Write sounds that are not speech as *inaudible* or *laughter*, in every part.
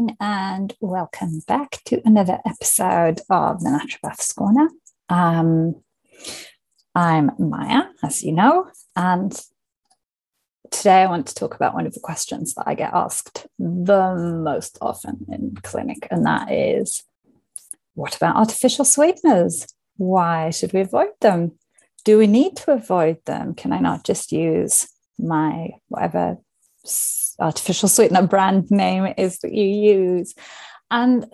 Everyone, and welcome back to another episode of the Naturopath's Corner. Um, I'm Maya, as you know, and today I want to talk about one of the questions that I get asked the most often in clinic, and that is what about artificial sweeteners? Why should we avoid them? Do we need to avoid them? Can I not just use my whatever artificial sweetener brand name is that you use? And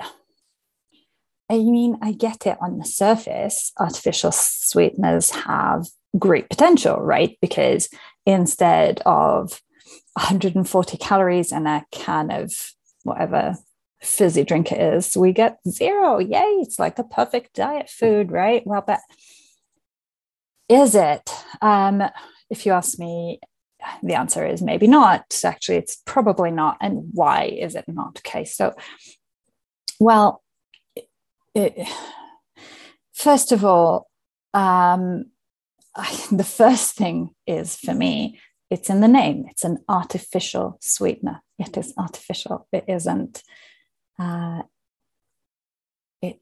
I mean, I get it on the surface. Artificial sweeteners have great potential, right? Because instead of 140 calories in a can of whatever fizzy drink it is, we get zero. Yay, it's like a perfect diet food, right? Well, but is it? Um, if you ask me, the answer is maybe not. Actually, it's probably not. And why is it not? Okay, so, well, it, first of all, um, I, *laughs* the first thing is for me, it's in the name. It's an artificial sweetener. It is artificial. It isn't. Uh, it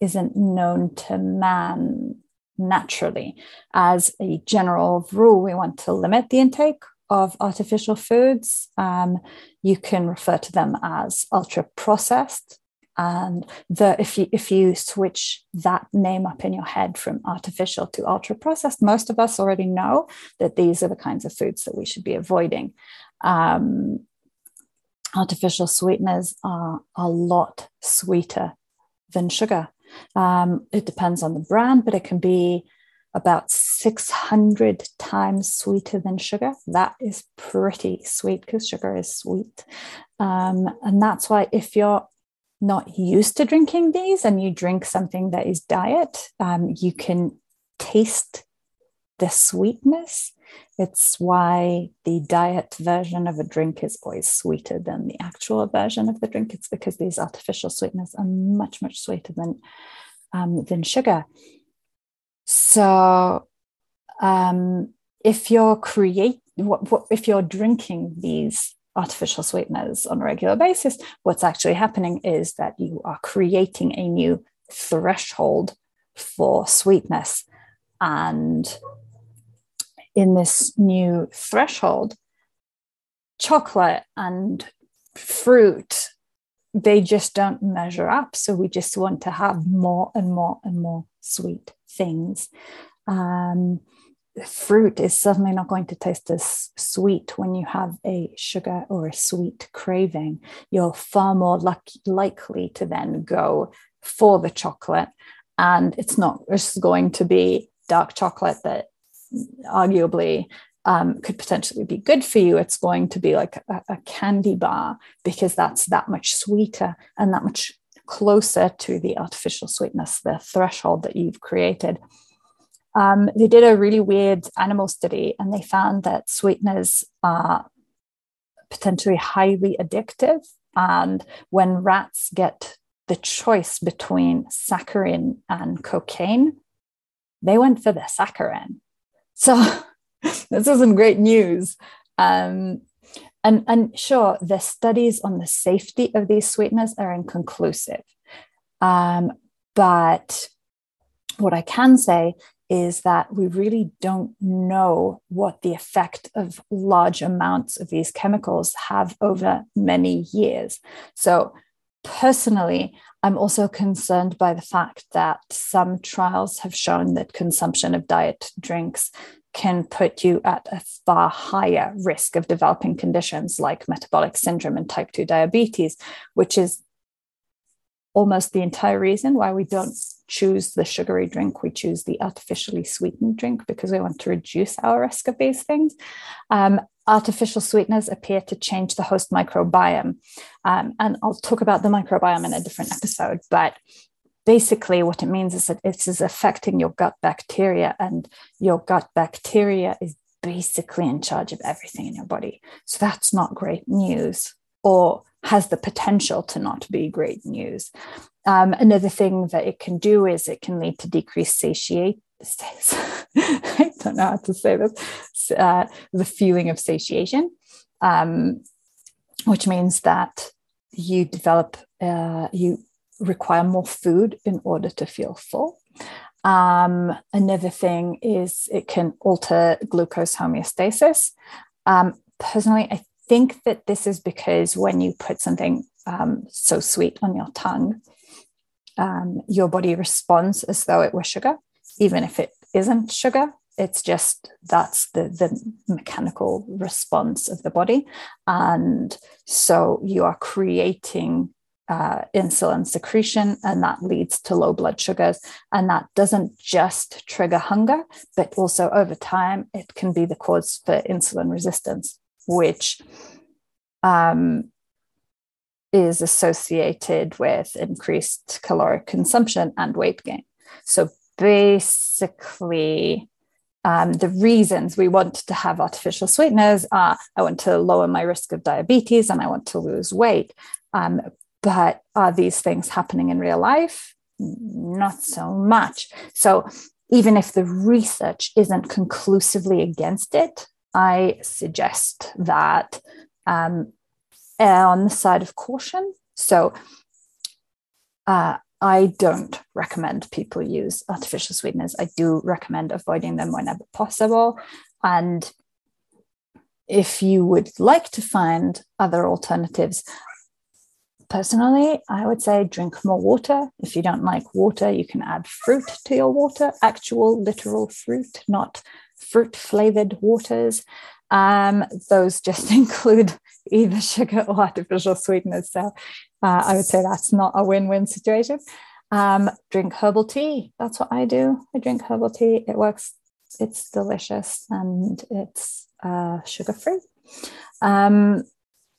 isn't known to man naturally. As a general rule, we want to limit the intake of artificial foods. Um, you can refer to them as ultra processed. And the, if you if you switch that name up in your head from artificial to ultra processed, most of us already know that these are the kinds of foods that we should be avoiding. Um, artificial sweeteners are a lot sweeter than sugar. Um, it depends on the brand, but it can be about 600 times sweeter than sugar. That is pretty sweet because sugar is sweet. Um, and that's why if you're not used to drinking these and you drink something that is diet, um, you can taste the sweetness. It's why the diet version of a drink is always sweeter than the actual version of the drink. It's because these artificial sweeteners are much, much sweeter than, um, than sugar. So, um, if you're create, what, what, if you're drinking these artificial sweeteners on a regular basis, what's actually happening is that you are creating a new threshold for sweetness. And in this new threshold, chocolate and fruit, they just don't measure up. So we just want to have more and more and more sweet things. Um, fruit is certainly not going to taste as sweet when you have a sugar or a sweet craving. You're far more likely to then go for the chocolate. And it's not just going to be dark chocolate that arguably um, could potentially be good for you. It's going to be like a, a candy bar because that's that much sweeter and that much closer to the artificial sweetness, the threshold that you've created. Um, they did a really weird animal study and they found that sweeteners are potentially highly addictive. And when rats get the choice between saccharin and cocaine, they went for the saccharin. So *laughs* this isn't great news. Um, and, and sure, the studies on the safety of these sweeteners are inconclusive. Um, but what I can say is that we really don't know what the effect of large amounts of these chemicals have over many years. So, personally, I'm also concerned by the fact that some trials have shown that consumption of diet drinks can put you at a far higher risk of developing conditions like metabolic syndrome and type 2 diabetes, which is almost the entire reason why we don't choose the sugary drink. We choose the artificially sweetened drink because we want to reduce our risk of these things. Um, artificial sweeteners appear to change the host microbiome. Um, and I'll talk about the microbiome in a different episode, but basically what it means is that it is affecting your gut bacteria and your gut bacteria is basically in charge of everything in your body. So that's not great news. Or has the potential to not be great news. Um, another thing that it can do is it can lead to decreased satiate. *laughs* I don't know how to say this. Uh, the feeling of satiation, um, which means that you develop, uh, you require more food in order to feel full. Um, another thing is it can alter glucose homeostasis. Um, personally, I think that this is because when you put something um, so sweet on your tongue, um, your body responds as though it were sugar, even if it isn't sugar. It's just that's the, the mechanical response of the body. And so you are creating uh, insulin secretion, and that leads to low blood sugars. And that doesn't just trigger hunger, but also over time, it can be the cause for insulin resistance, which um, is associated with increased caloric consumption and weight gain. So basically, um, the reasons we want to have artificial sweeteners are I want to lower my risk of diabetes and I want to lose weight. Um, but are these things happening in real life? Not so much. So even if the research isn't conclusively against it, I suggest that um, on the side of caution. So uh, I don't recommend people use artificial sweeteners. I do recommend avoiding them whenever possible. And if you would like to find other alternatives, personally, I would say drink more water. If you don't like water, you can add fruit to your water, actual literal fruit, not fruit flavored waters. Um, those just *laughs* include either sugar or artificial sweeteners. So uh, I would say that's not a win win situation. Um, drink herbal tea. That's what I do. I drink herbal tea. It works, it's delicious and it's uh, sugar free. Um,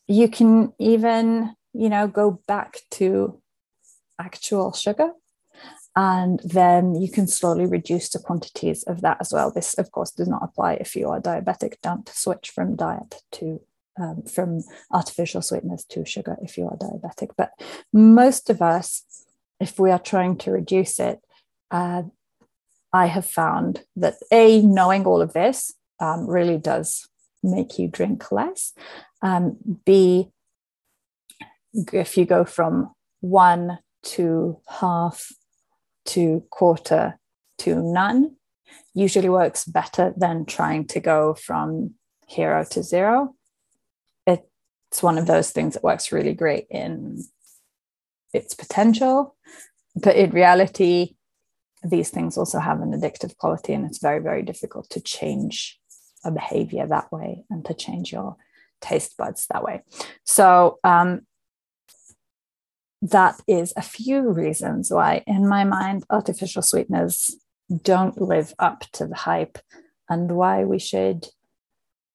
you can even, you know, go back to actual sugar and then you can slowly reduce the quantities of that as well. This, of course, does not apply if you are diabetic. Don't switch from diet to um, from artificial sweeteners to sugar if you are diabetic. But most of us, if we are trying to reduce it, uh, I have found that a knowing all of this um, really does make you drink less. Um, B, if you go from one to half to quarter to none usually works better than trying to go from hero to zero. It's one of those things that works really great in its potential, but in reality, these things also have an addictive quality, and it's very, very difficult to change a behavior that way and to change your taste buds that way. So, um, that is a few reasons why, in my mind, artificial sweeteners don't live up to the hype and why we should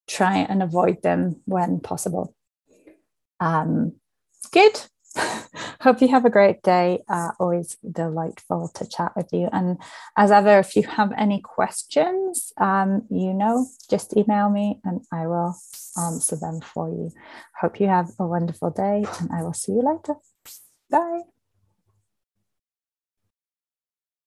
try and avoid them when possible. Um, good. *laughs* Hope you have a great day. Uh, always delightful to chat with you. And as ever, if you have any questions, um, you know, just email me and I will answer them for you. Hope you have a wonderful day and I will see you later. Bye.